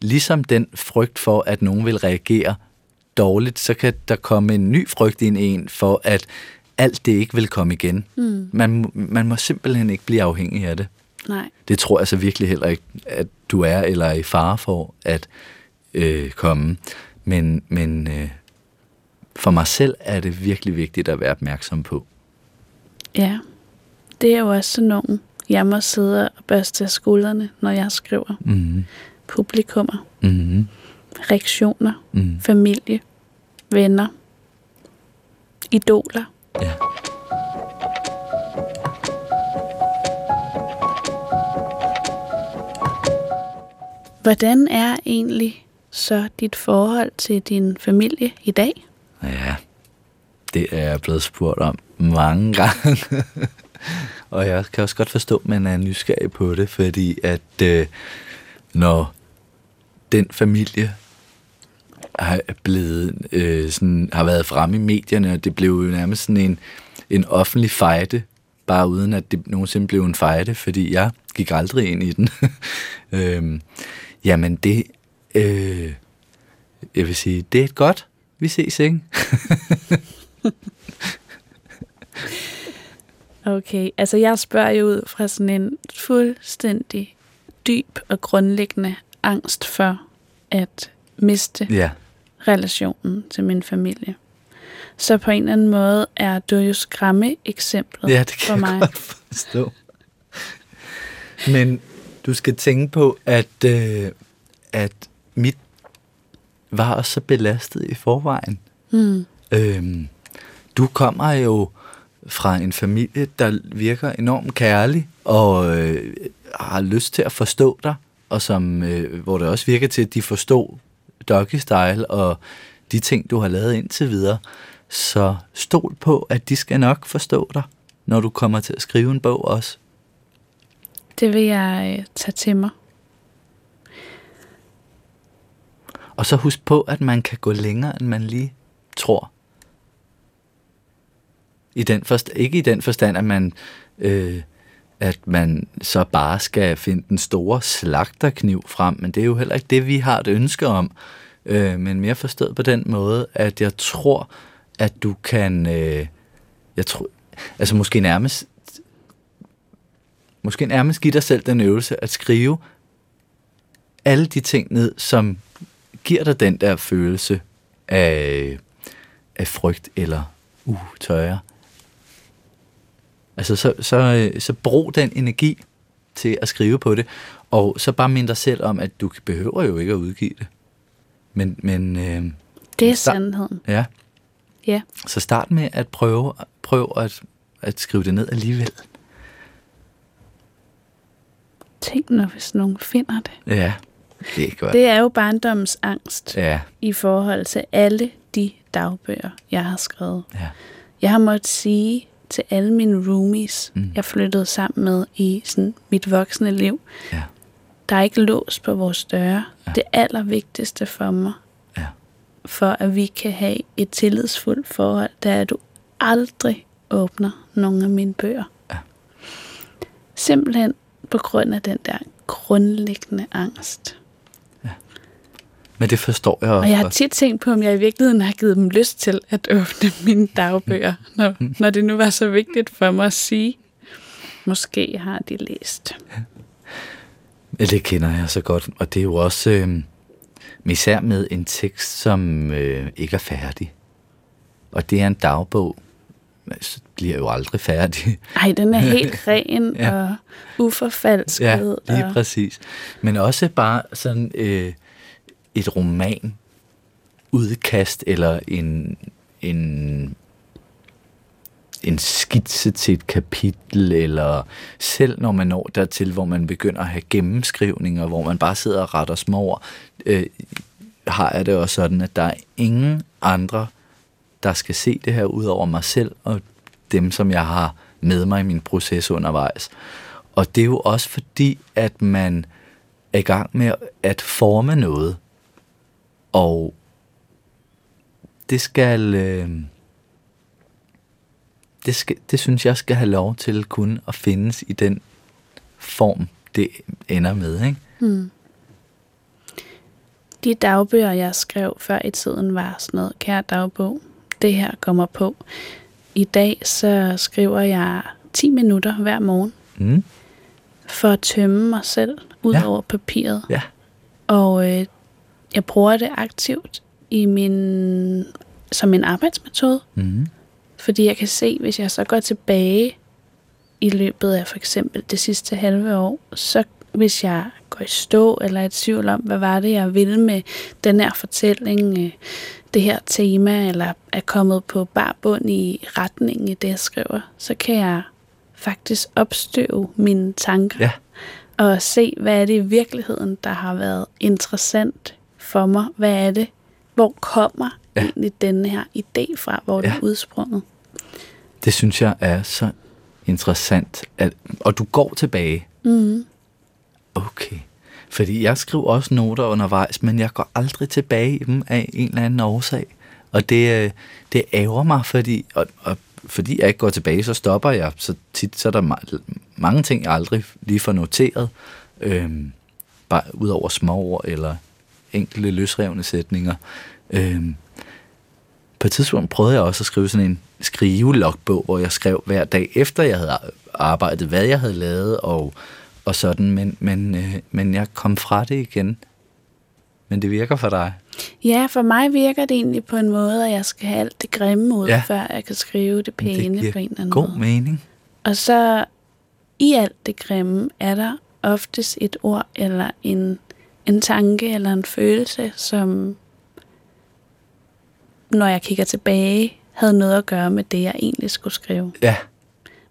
ligesom den frygt for, at nogen vil reagere dårligt, så kan der komme en ny frygt ind i en for, at alt det ikke vil komme igen. Mm. Man, man må simpelthen ikke blive afhængig af det. Nej. Det tror jeg så virkelig heller ikke, at du er eller er i fare for at øh, komme. Men, men øh, for mig selv er det virkelig vigtigt at være opmærksom på. Ja. Det er jo også sådan nogen, jeg må sidde og børste af skuldrene, når jeg skriver. Mm-hmm. Publikummer, Mm-hmm. reaktioner, Mm. familie, venner, idoler. Ja. Hvordan er egentlig så dit forhold til din familie i dag? Ja, det er jeg blevet spurgt om mange gange og jeg kan også godt forstå, at man er nysgerrig på det, fordi at øh, når den familie er blevet øh, sådan, har været fremme i medierne, og det blev jo nærmest sådan en, en offentlig fejde, bare uden at det nogensinde blev en fejde, fordi jeg gik aldrig ind i den. øhm, jamen det, øh, jeg vil sige, det er et godt, vi ses, ikke? okay, altså jeg spørger jo ud fra sådan en fuldstændig dyb og grundlæggende angst for at miste ja. relationen til min familie. Så på en eller anden måde er du jo skræmme eksemplet ja, det kan for mig. jeg godt forstå. Men du skal tænke på, at, øh, at mit var også så belastet i forvejen. Mm. Øhm, du kommer jo fra en familie, der virker enormt kærlig og øh, har lyst til at forstå dig, og som, øh, hvor det også virker til, at de forstår doggy style og de ting, du har lavet indtil videre. Så stol på, at de skal nok forstå dig, når du kommer til at skrive en bog også. Det vil jeg øh, tage til mig. Og så husk på, at man kan gå længere, end man lige tror. I den forst- ikke i den forstand, at man, øh, at man så bare skal finde den store slagterkniv frem, men det er jo heller ikke det, vi har et ønske om. Øh, men mere forstået på den måde, at jeg tror, at du kan, øh, jeg tror, altså måske nærmest, måske nærmest give dig selv den øvelse at skrive alle de ting ned, som giver dig den der følelse af, af frygt eller uh, tørre. Altså, så, så, så brug den energi til at skrive på det, og så bare mind dig selv om, at du behøver jo ikke at udgive det. Men, men øh, det er sandheden. Ja. Ja. Så start med at prøve, prøve at, at skrive det ned alligevel. Tænk når hvis nogen finder det. Ja, det er godt. Det er jo barndommens angst ja. i forhold til alle de dagbøger, jeg har skrevet. Ja. Jeg har måttet sige til alle mine roomies, mm. jeg flyttede sammen med i sådan mit voksne liv, ja. der er ikke lås på vores døre. Ja. Det allervigtigste for mig, ja. for at vi kan have et tillidsfuldt forhold, det er, at du aldrig åbner nogen af mine bøger. Ja. Simpelthen på grund af den der grundlæggende angst. Men det forstår jeg også. Og jeg har tit tænkt på, om jeg i virkeligheden har givet dem lyst til at åbne mine dagbøger, når, når det nu var så vigtigt for mig at sige. Måske har de læst. Ja, det kender jeg så godt. Og det er jo også øh, især med en tekst, som øh, ikke er færdig. Og det er en dagbog, så bliver jo aldrig færdig. Ej, den er helt ren ja. og uforfalsket. Ja, lige og... præcis. Men også bare sådan øh, et roman udkast eller en, en, en skitse til et kapitel, eller selv når man når dertil, hvor man begynder at have gennemskrivninger, hvor man bare sidder og retter små over, øh, har jeg det også sådan, at der er ingen andre, der skal se det her ud over mig selv og dem, som jeg har med mig i min proces undervejs. Og det er jo også fordi, at man er i gang med at forme noget, og det skal, øh, det, skal, det synes jeg skal have lov til kun at findes i den form, det ender med. Ikke? Hmm. De dagbøger, jeg skrev før i tiden, var sådan noget, kære dagbog, det her kommer på. I dag så skriver jeg 10 minutter hver morgen, mm. for at tømme mig selv ud Ja. over papiret. Ja. Og øh, jeg bruger det aktivt i min, som en arbejdsmetode, Mm. fordi jeg kan se, hvis jeg så går tilbage i løbet af for eksempel det sidste halve år, så hvis jeg går i stå eller er i tvivl om, hvad var det, jeg ville med den her fortælling, øh, det her tema, eller er kommet på bar bund i retningen i det, jeg skriver, så kan jeg faktisk opstøve mine tanker Ja. og se, hvad er det i virkeligheden, der har været interessant for mig, hvad er det, hvor kommer Ja. egentlig denne her idé fra, hvor ja. Ja. den er udsprunget. Det synes jeg er så interessant. At, og du går tilbage. Mm. Okay. Fordi jeg skriver også noter undervejs, men jeg går aldrig tilbage i dem af en eller anden årsag. Og det, øh, det ærger mig, fordi, og, og fordi jeg ikke går tilbage, så stopper jeg. Så tit så er der ma- mange ting, jeg aldrig lige får noteret. Øhm, bare ud over små ord eller enkelte løsrevne sætninger. Øhm, på et tidspunkt prøvede jeg også at skrive sådan en skrivelogbog, hvor jeg skrev hver dag efter jeg havde arbejdet, hvad jeg havde lavet og, og sådan, men, men, øh, men jeg kom fra det igen. Men det virker for dig. Ja, for mig virker det egentlig på en måde, at jeg skal have alt det grimme ud, Ja. før jeg kan skrive det pæne det på en eller anden god måde. mening. Og så i alt det grimme er der oftest et ord eller en, en tanke eller en følelse, som når jeg kigger tilbage, havde noget at gøre med det, jeg egentlig skulle skrive. Ja,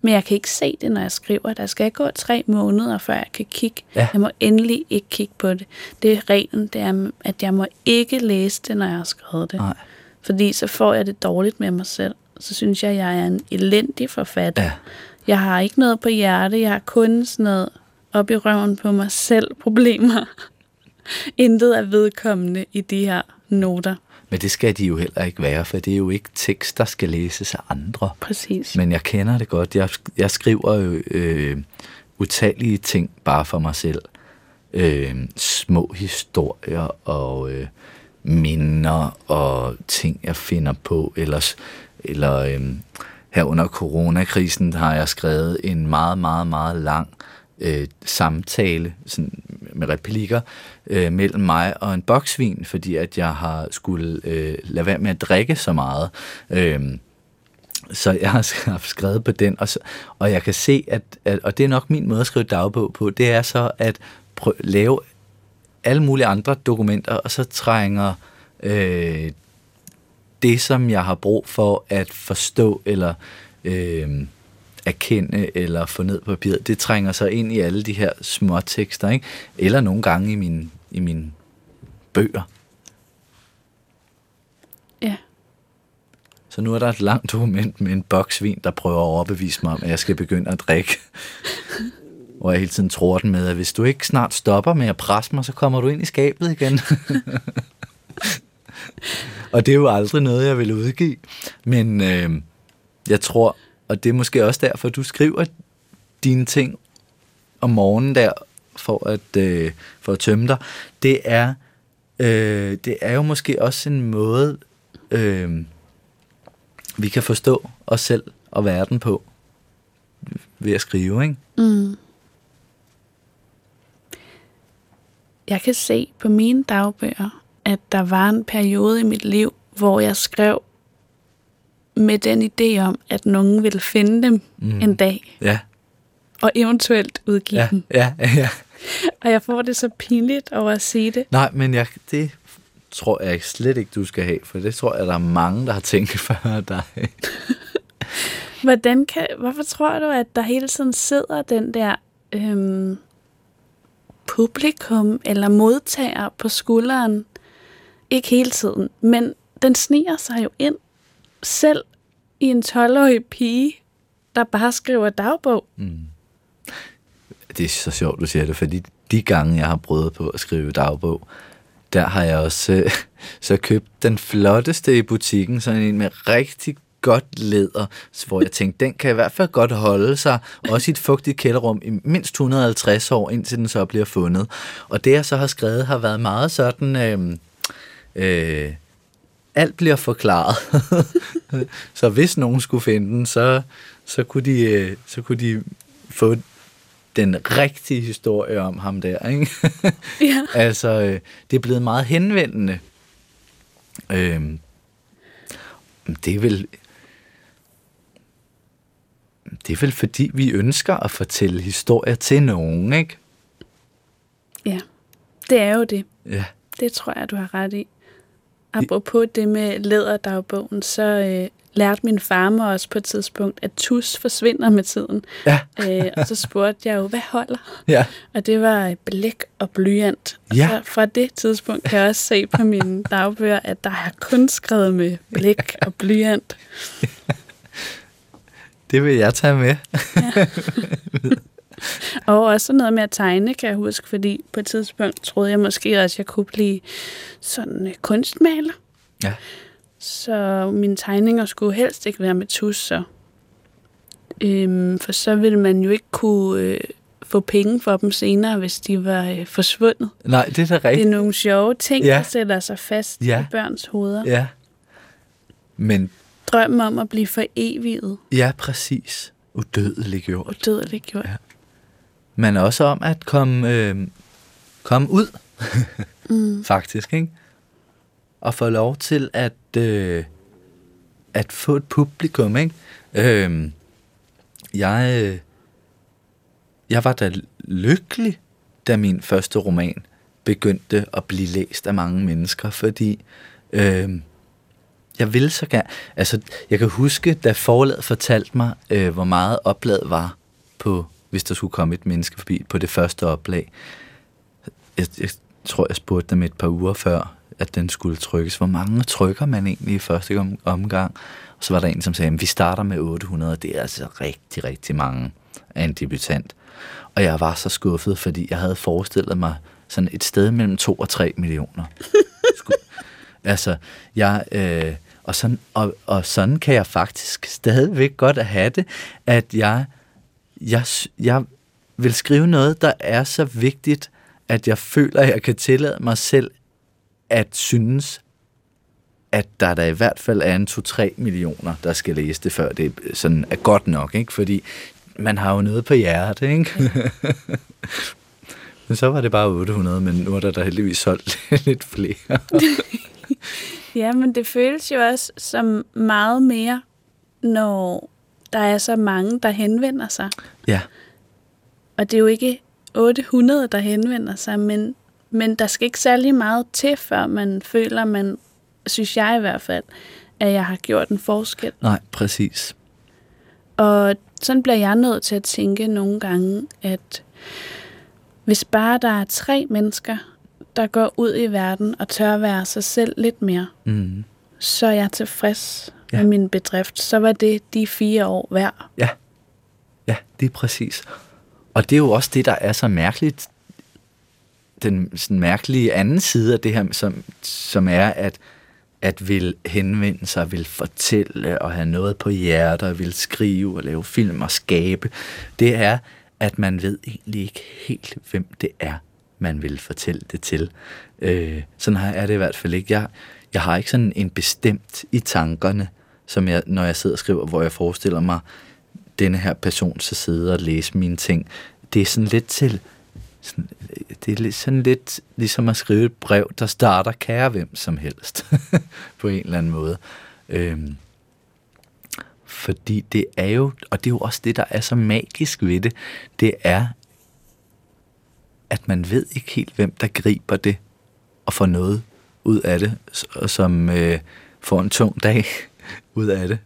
Men jeg kan ikke se det, når jeg skriver. Der skal gå tre måneder, før jeg kan kigge. Ja. Jeg må endelig ikke kigge på det. Det er reglen, det er, at jeg må ikke læse det, når jeg har skrevet det. nej. Fordi så får jeg det dårligt med mig selv. Så synes jeg, jeg er en elendig forfatter. Ja. Jeg har ikke noget på hjerte. Jeg har kun sådan noget op i røven på mig selv problemer. Intet er vedkommende i de her noter. Men det skal de jo heller ikke være, for det er jo ikke tekst, der skal læses af andre. Præcis. Men jeg kender det godt. Jeg, jeg skriver jo øh, utallige ting bare for mig selv. Øh, små historier og øh, minder og ting, jeg finder på. Eller, eller øh, her under coronakrisen har jeg skrevet en meget, meget, meget lang øh, Øh, samtale sådan med replikker øh, mellem mig og en boksvin, fordi at jeg har skulle øh, lade være med at drikke så meget. Øh, så jeg har skrevet på den, og, så, og jeg kan se, at, at, og det er nok min måde at skrive dagbog på, det er så at prøve, lave alle mulige andre dokumenter, og så trænger øh, det, som jeg har brug for at forstå, eller øh, erkende, eller få ned på papiret, det trænger sig ind i alle de her små tekster, ikke? eller nogle gange i mine, i mine bøger. Ja. Så nu er der et langt dokument med en boksvin, der prøver at overbevise mig om, at jeg skal begynde at drikke. Hvor jeg hele tiden tror den med, at hvis du ikke snart stopper med at presse mig, så kommer du ind i skabet igen. og det er jo aldrig noget, jeg vil udgive. Men øh, jeg tror, og det er måske også derfor, du skriver dine ting om morgenen der, for at, øh, for at tømme dig, det er, øh, det er jo måske også en måde, øh, vi kan forstå os selv og verden på ved at skrive, ikke? Mm. Jeg kan se på mine dagbøger, at der var en periode i mit liv, hvor jeg skrev med den idé om, at nogen ville finde dem Mm. en dag, Ja, og eventuelt udgive ja, dem. ja, ja. Og jeg får det så pinligt over at sige det. Nej, men jeg, det tror jeg slet ikke, du skal have, for det tror jeg, der er mange, der har tænkt før dig. Hvordan kan, hvorfor tror du, at der hele tiden sidder den der øhm, publikum eller modtager på skulderen? Ikke hele tiden, men den sniger sig jo ind selv i en 12-årig pige, der bare skriver dagbog. Mm. Det er så sjovt, du siger det, fordi de gange, jeg har prøvet på at skrive dagbog, der har jeg også øh, så købt den flotteste i butikken, sådan en med rigtig godt læder, hvor jeg tænkte, den kan i hvert fald godt holde sig, også i et fugtigt kælderrum, i mindst 150 år, indtil den så bliver fundet. Og det, jeg så har skrevet, har været meget sådan... Øhm, øh, øh, alt bliver forklaret. så hvis nogen skulle finde den, så, så, kunne de, øh, så kunne de få den rigtige historie om ham der. Ikke? Ja. altså, øh, det er blevet meget henvendende. Øh, det er vel... Det er vel fordi, vi ønsker at fortælle historier til nogen, ikke? ja, det er jo det. Ja. Det tror jeg, du har ret i. Apropos det med læderdagbogen, så øh, lærte min far mig også på et tidspunkt, at tus forsvinder med tiden. Ja. Øh, og så spurgte jeg jo, hvad holder? Ja. Og det var blæk og blyant. Og Ja. så fra det tidspunkt kan jeg også se på mine dagbøger, at der er kun skrevet med blæk og blyant. Det vil jeg tage med. Og også noget med at tegne, kan jeg huske, fordi på et tidspunkt troede jeg måske også, at jeg kunne blive sådan øh, kunstmaler. Ja. Så mine tegninger skulle helst ikke være med tus, så. Øhm, for så ville man jo ikke kunne øh, få penge for dem senere, hvis de var øh, forsvundet. Nej, det er da Det er rigtigt. nogle sjove ting, Ja. der sætter sig fast Ja. i børns hoveder. Ja. Men Drømmen om at blive for evigt ja, præcis. Udødelig gjort. og dødeligt gjort. Ja. Men også om at komme, øh, komme ud, Mm. faktisk, ikke? Og få lov til at, øh, at få et publikum, ikke? Øh, jeg, øh, jeg var da lykkelig, da min første roman begyndte at blive læst af mange mennesker, fordi øh, jeg ville så gerne... Altså, jeg kan huske, da forlaget fortalte mig, øh, hvor meget oplaget var på, hvis der skulle komme et menneske forbi på det første oplag. Jeg, jeg tror, jeg spurgte dem et par uger før, at den skulle trykkes. Hvor mange trykker man egentlig i første om- omgang? Og så var der en, som sagde, at vi starter med 800. Det er altså rigtig, rigtig mange af en debutant. Og jeg var så skuffet, fordi jeg havde forestillet mig sådan et sted mellem 2 og 3 millioner. Altså, jeg... Øh, og, sådan, og, og sådan kan jeg faktisk stadigvæk godt have det, at jeg, jeg, jeg vil skrive noget, der er så vigtigt, at jeg føler, at jeg kan tillade mig selv at synes, at der der i hvert fald er en 2-3 millioner, der skal læse det, før det sådan er godt nok, ikke? Fordi man har jo noget på hjertet, ikke? men så var det bare 800, men nu er der da heldigvis solgt lidt flere. Ja, men det føles jo også som meget mere, når der er så mange, der henvender sig. ja, Og det er jo ikke 800, der henvender sig, men, men der skal ikke særlig meget til, før man føler, man, synes jeg i hvert fald, at jeg har gjort en forskel. nej, præcis. Og sådan bliver jeg nødt til at tænke nogle gange, at hvis bare der er tre mennesker, der går ud i verden og tør være sig selv lidt mere, Mm. så er jeg tilfreds Ja. med min bedrift. Så var det de fire år værd. Ja, ja, det er præcis. Og det er jo også det, der er så mærkeligt. Den sådan mærkelige anden side af det her, som, som er, at at vil henvende sig, vil fortælle og have noget på hjertet, og vil skrive og lave film og skabe, det er, at man ved egentlig ikke helt, hvem det er, man vil fortælle det til. Øh, sådan har er det i hvert fald ikke. Jeg, jeg har ikke sådan en bestemt i tankerne, som jeg, når jeg sidder og skriver, hvor jeg forestiller mig, denne her person til sidde og læse mine ting. Det er sådan lidt til, sådan, øh, det er sådan lidt ligesom at skrive et brev, der starter kære hvem som helst, på en eller anden måde. Øhm, fordi det er jo, og det er jo også det, der er så magisk ved det, det er, at man ved ikke helt, hvem der griber det, og får noget ud af det, og som øh, får en tung dag ud af det.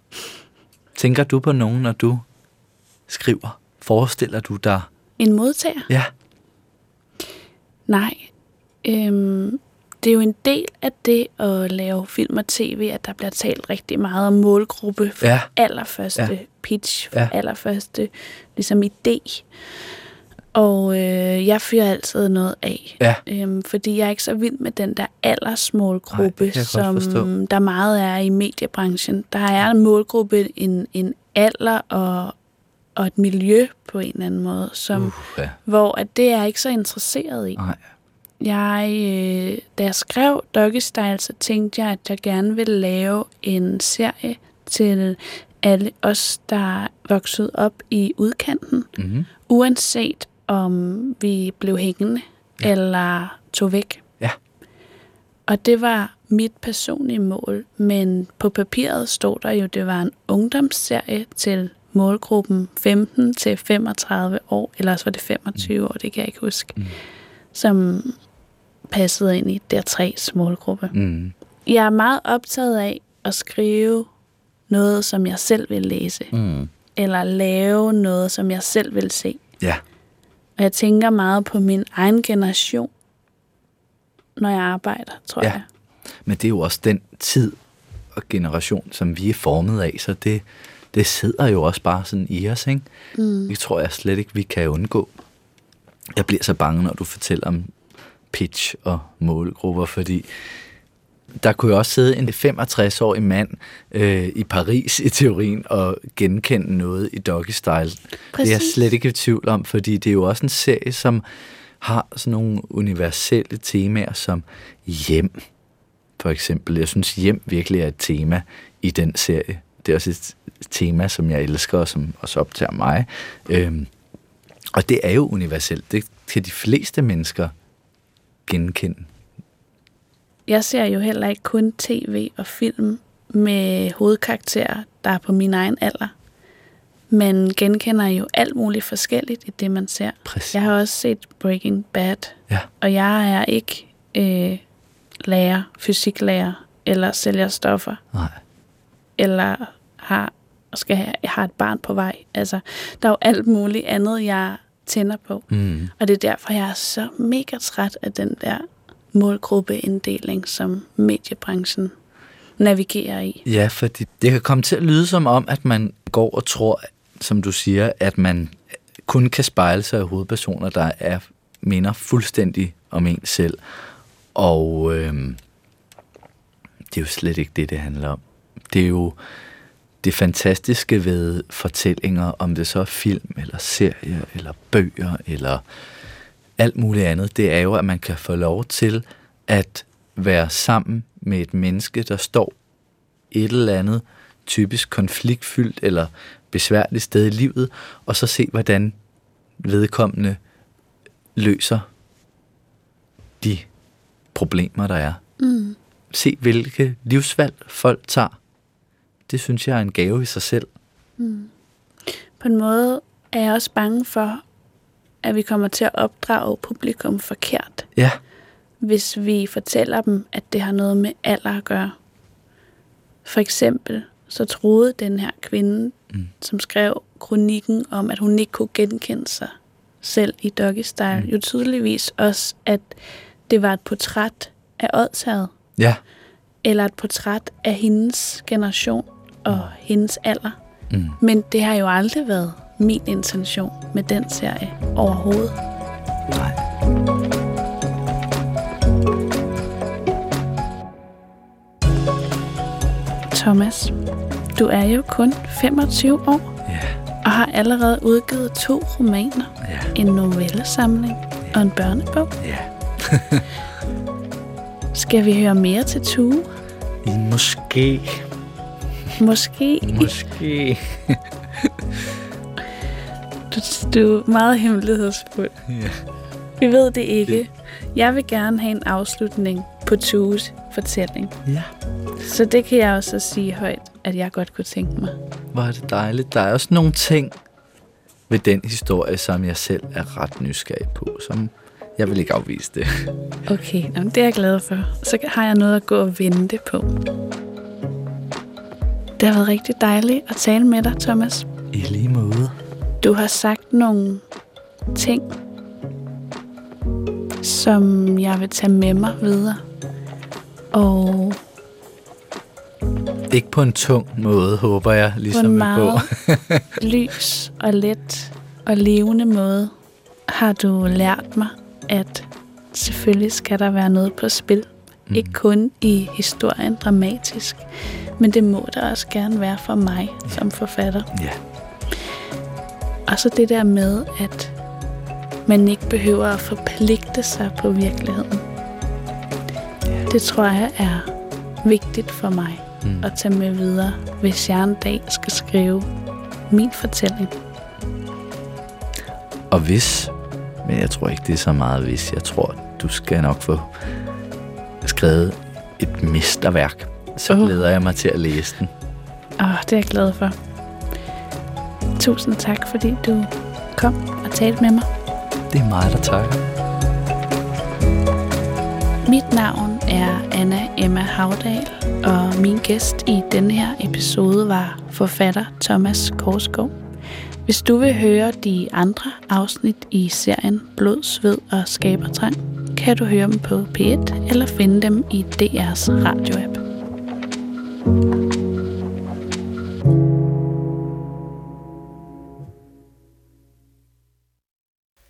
Tænker du på nogen, når du skriver? Forestiller du dig? En modtager? Ja, Nej. Øhm, det er jo en del af det at lave film og tv, at der bliver talt rigtig meget om målgruppe for Ja. allerførste Ja. pitch, for ja. allerførste ligesom idé. Og øh, jeg fyrer altid noget af. ja, Øhm, fordi jeg er ikke så vild med den der Nej, aldersmålgruppe, forstå. som der meget er i mediebranchen. Der er en målgruppe, en, en alder og, og et miljø på en eller anden måde, som, uh, ja. hvor at det er jeg ikke så interesseret i. Nej. Jeg, øh, da jeg skrev Doggy Style, så tænkte jeg, at jeg gerne ville lave en serie til alle os, der er vokset op i udkanten, Mm-hmm. uanset om vi blev hængende Ja. eller tog væk. Ja. Og det var mit personlige mål, men på papiret stod der jo, at det var en ungdomsserie til målgruppen 15 til 35 år, eller også var det 25 år, det kan jeg ikke huske, Mm. som passede ind i der tre målgruppe. Mm. Jeg er meget optaget af at skrive noget, som jeg selv vil læse. Mm. Eller lave noget, som jeg selv vil se. Ja. Og jeg tænker meget på min egen generation, når jeg arbejder, tror Ja. jeg. Men det er jo også den tid og generation, som vi er formet af, så det, det sidder jo også bare sådan i os, ikke? Mm. Det tror jeg slet ikke, vi kan undgå. Jeg bliver så bange, når du fortæller om pitch og målgrupper, fordi der kunne jo også sidde en 65-årig mand øh, i Paris i teorien og genkende noget i Doggy Style. Det er jeg slet ikke i tvivl om, fordi det er jo også en serie, som har sådan nogle universelle temaer som hjem, for eksempel. Jeg synes, hjem virkelig er et tema i den serie. Det er også et tema, som jeg elsker, og som også optager mig. Øhm, og det er jo universelt. Det kan de fleste mennesker genkende. Jeg ser jo heller ikke kun tv og film med hovedkarakterer, der er på min egen alder. Man genkender jo alt muligt forskelligt i det, man ser. Præcis. Jeg har også set Breaking Bad, Ja. og jeg er ikke øh, lærer, fysiklærer, eller sælger stoffer, Nej. eller har, skal have, jeg har et barn på vej. Altså, der er jo alt muligt andet, jeg tænder på. Mm. Og det er derfor, jeg er så mega træt af den der målgruppeinddeling, som mediebranchen navigerer i. Ja, fordi det kan komme til at lyde som om, at man går og tror, som du siger, at man kun kan spejle sig i hovedpersoner, der er minder fuldstændig om en selv. Og øhm, det er jo slet ikke det, det handler om. Det er jo det fantastiske ved fortællinger, om det så er film, eller serier, eller bøger, eller alt muligt andet, det er jo, at man kan få lov til at være sammen med et menneske, der står et eller andet typisk konfliktfyldt eller besværligt sted i livet, og så se, hvordan vedkommende løser de problemer, der er. Mm. Se, hvilke livsvalg folk tager. Det synes jeg er en gave i sig selv. På en måde er jeg også bange for, at vi kommer til at opdrage publikum forkert, Ja, hvis vi fortæller dem, at det har noget med alder at gøre. For eksempel så troede den her kvinde, mm. som skrev kronikken om, at hun ikke kunne genkende sig selv i Doggy Style, mm. jo tydeligvis også, at det var et portræt af Odshavet, ja, eller et portræt af hendes generation og hendes alder. Mm. Men det har jo aldrig været min intention med den serie overhovedet. nej. Thomas, du er jo kun 25 år Ja, og har allerede udgivet to romaner, ja, en novellesamling og en børnebog. ja. Skal vi høre mere til Tue? Måske, Måske. måske. Du, du er meget hemmelighedsfuld. Ja. Vi ved det ikke. Jeg vil gerne have en afslutning på Tues fortælling. ja. Så det kan jeg også sige højt, at jeg godt kunne tænke mig. Hvor er det dejligt. Der er også nogle ting ved den historie, som jeg selv er ret nysgerrig på, som jeg vil ikke afvise det. Okay, jamen, det er jeg glad for. Så har jeg noget at gå og vente på. Det har været rigtig dejligt at tale med dig, Thomas. I lige måde. Du har sagt nogle ting, som jeg vil tage med mig videre. Og Ikke på en tung måde, håber jeg, på ligesom en vi meget lys og let og levende måde har du lært mig, at selvfølgelig skal der være noget på spil. Mm. Ikke kun i historien dramatisk, men det må der også gerne være for mig som forfatter. Ja, Og så det der med, at man ikke behøver at forpligte sig på virkeligheden. Det tror jeg er vigtigt for mig Mm. at tage med videre, hvis jeg en dag skal skrive min fortælling. og hvis, men jeg tror ikke, det er så meget hvis, jeg tror, du skal nok få skrevet et mesterværk. Så Åh. glæder jeg mig til at læse den. Åh, det er jeg glad for. Tusind tak, fordi du kom og talte med mig. Det er mig, der takker. Mit navn er Anna Emma Havdal, og min gæst i denne her episode var forfatter Thomas Korsgaard. Hvis du vil høre de andre afsnit i serien Blod, Sved og Skabertrang, kan du høre dem på P1 eller finde dem i DR's radioapp.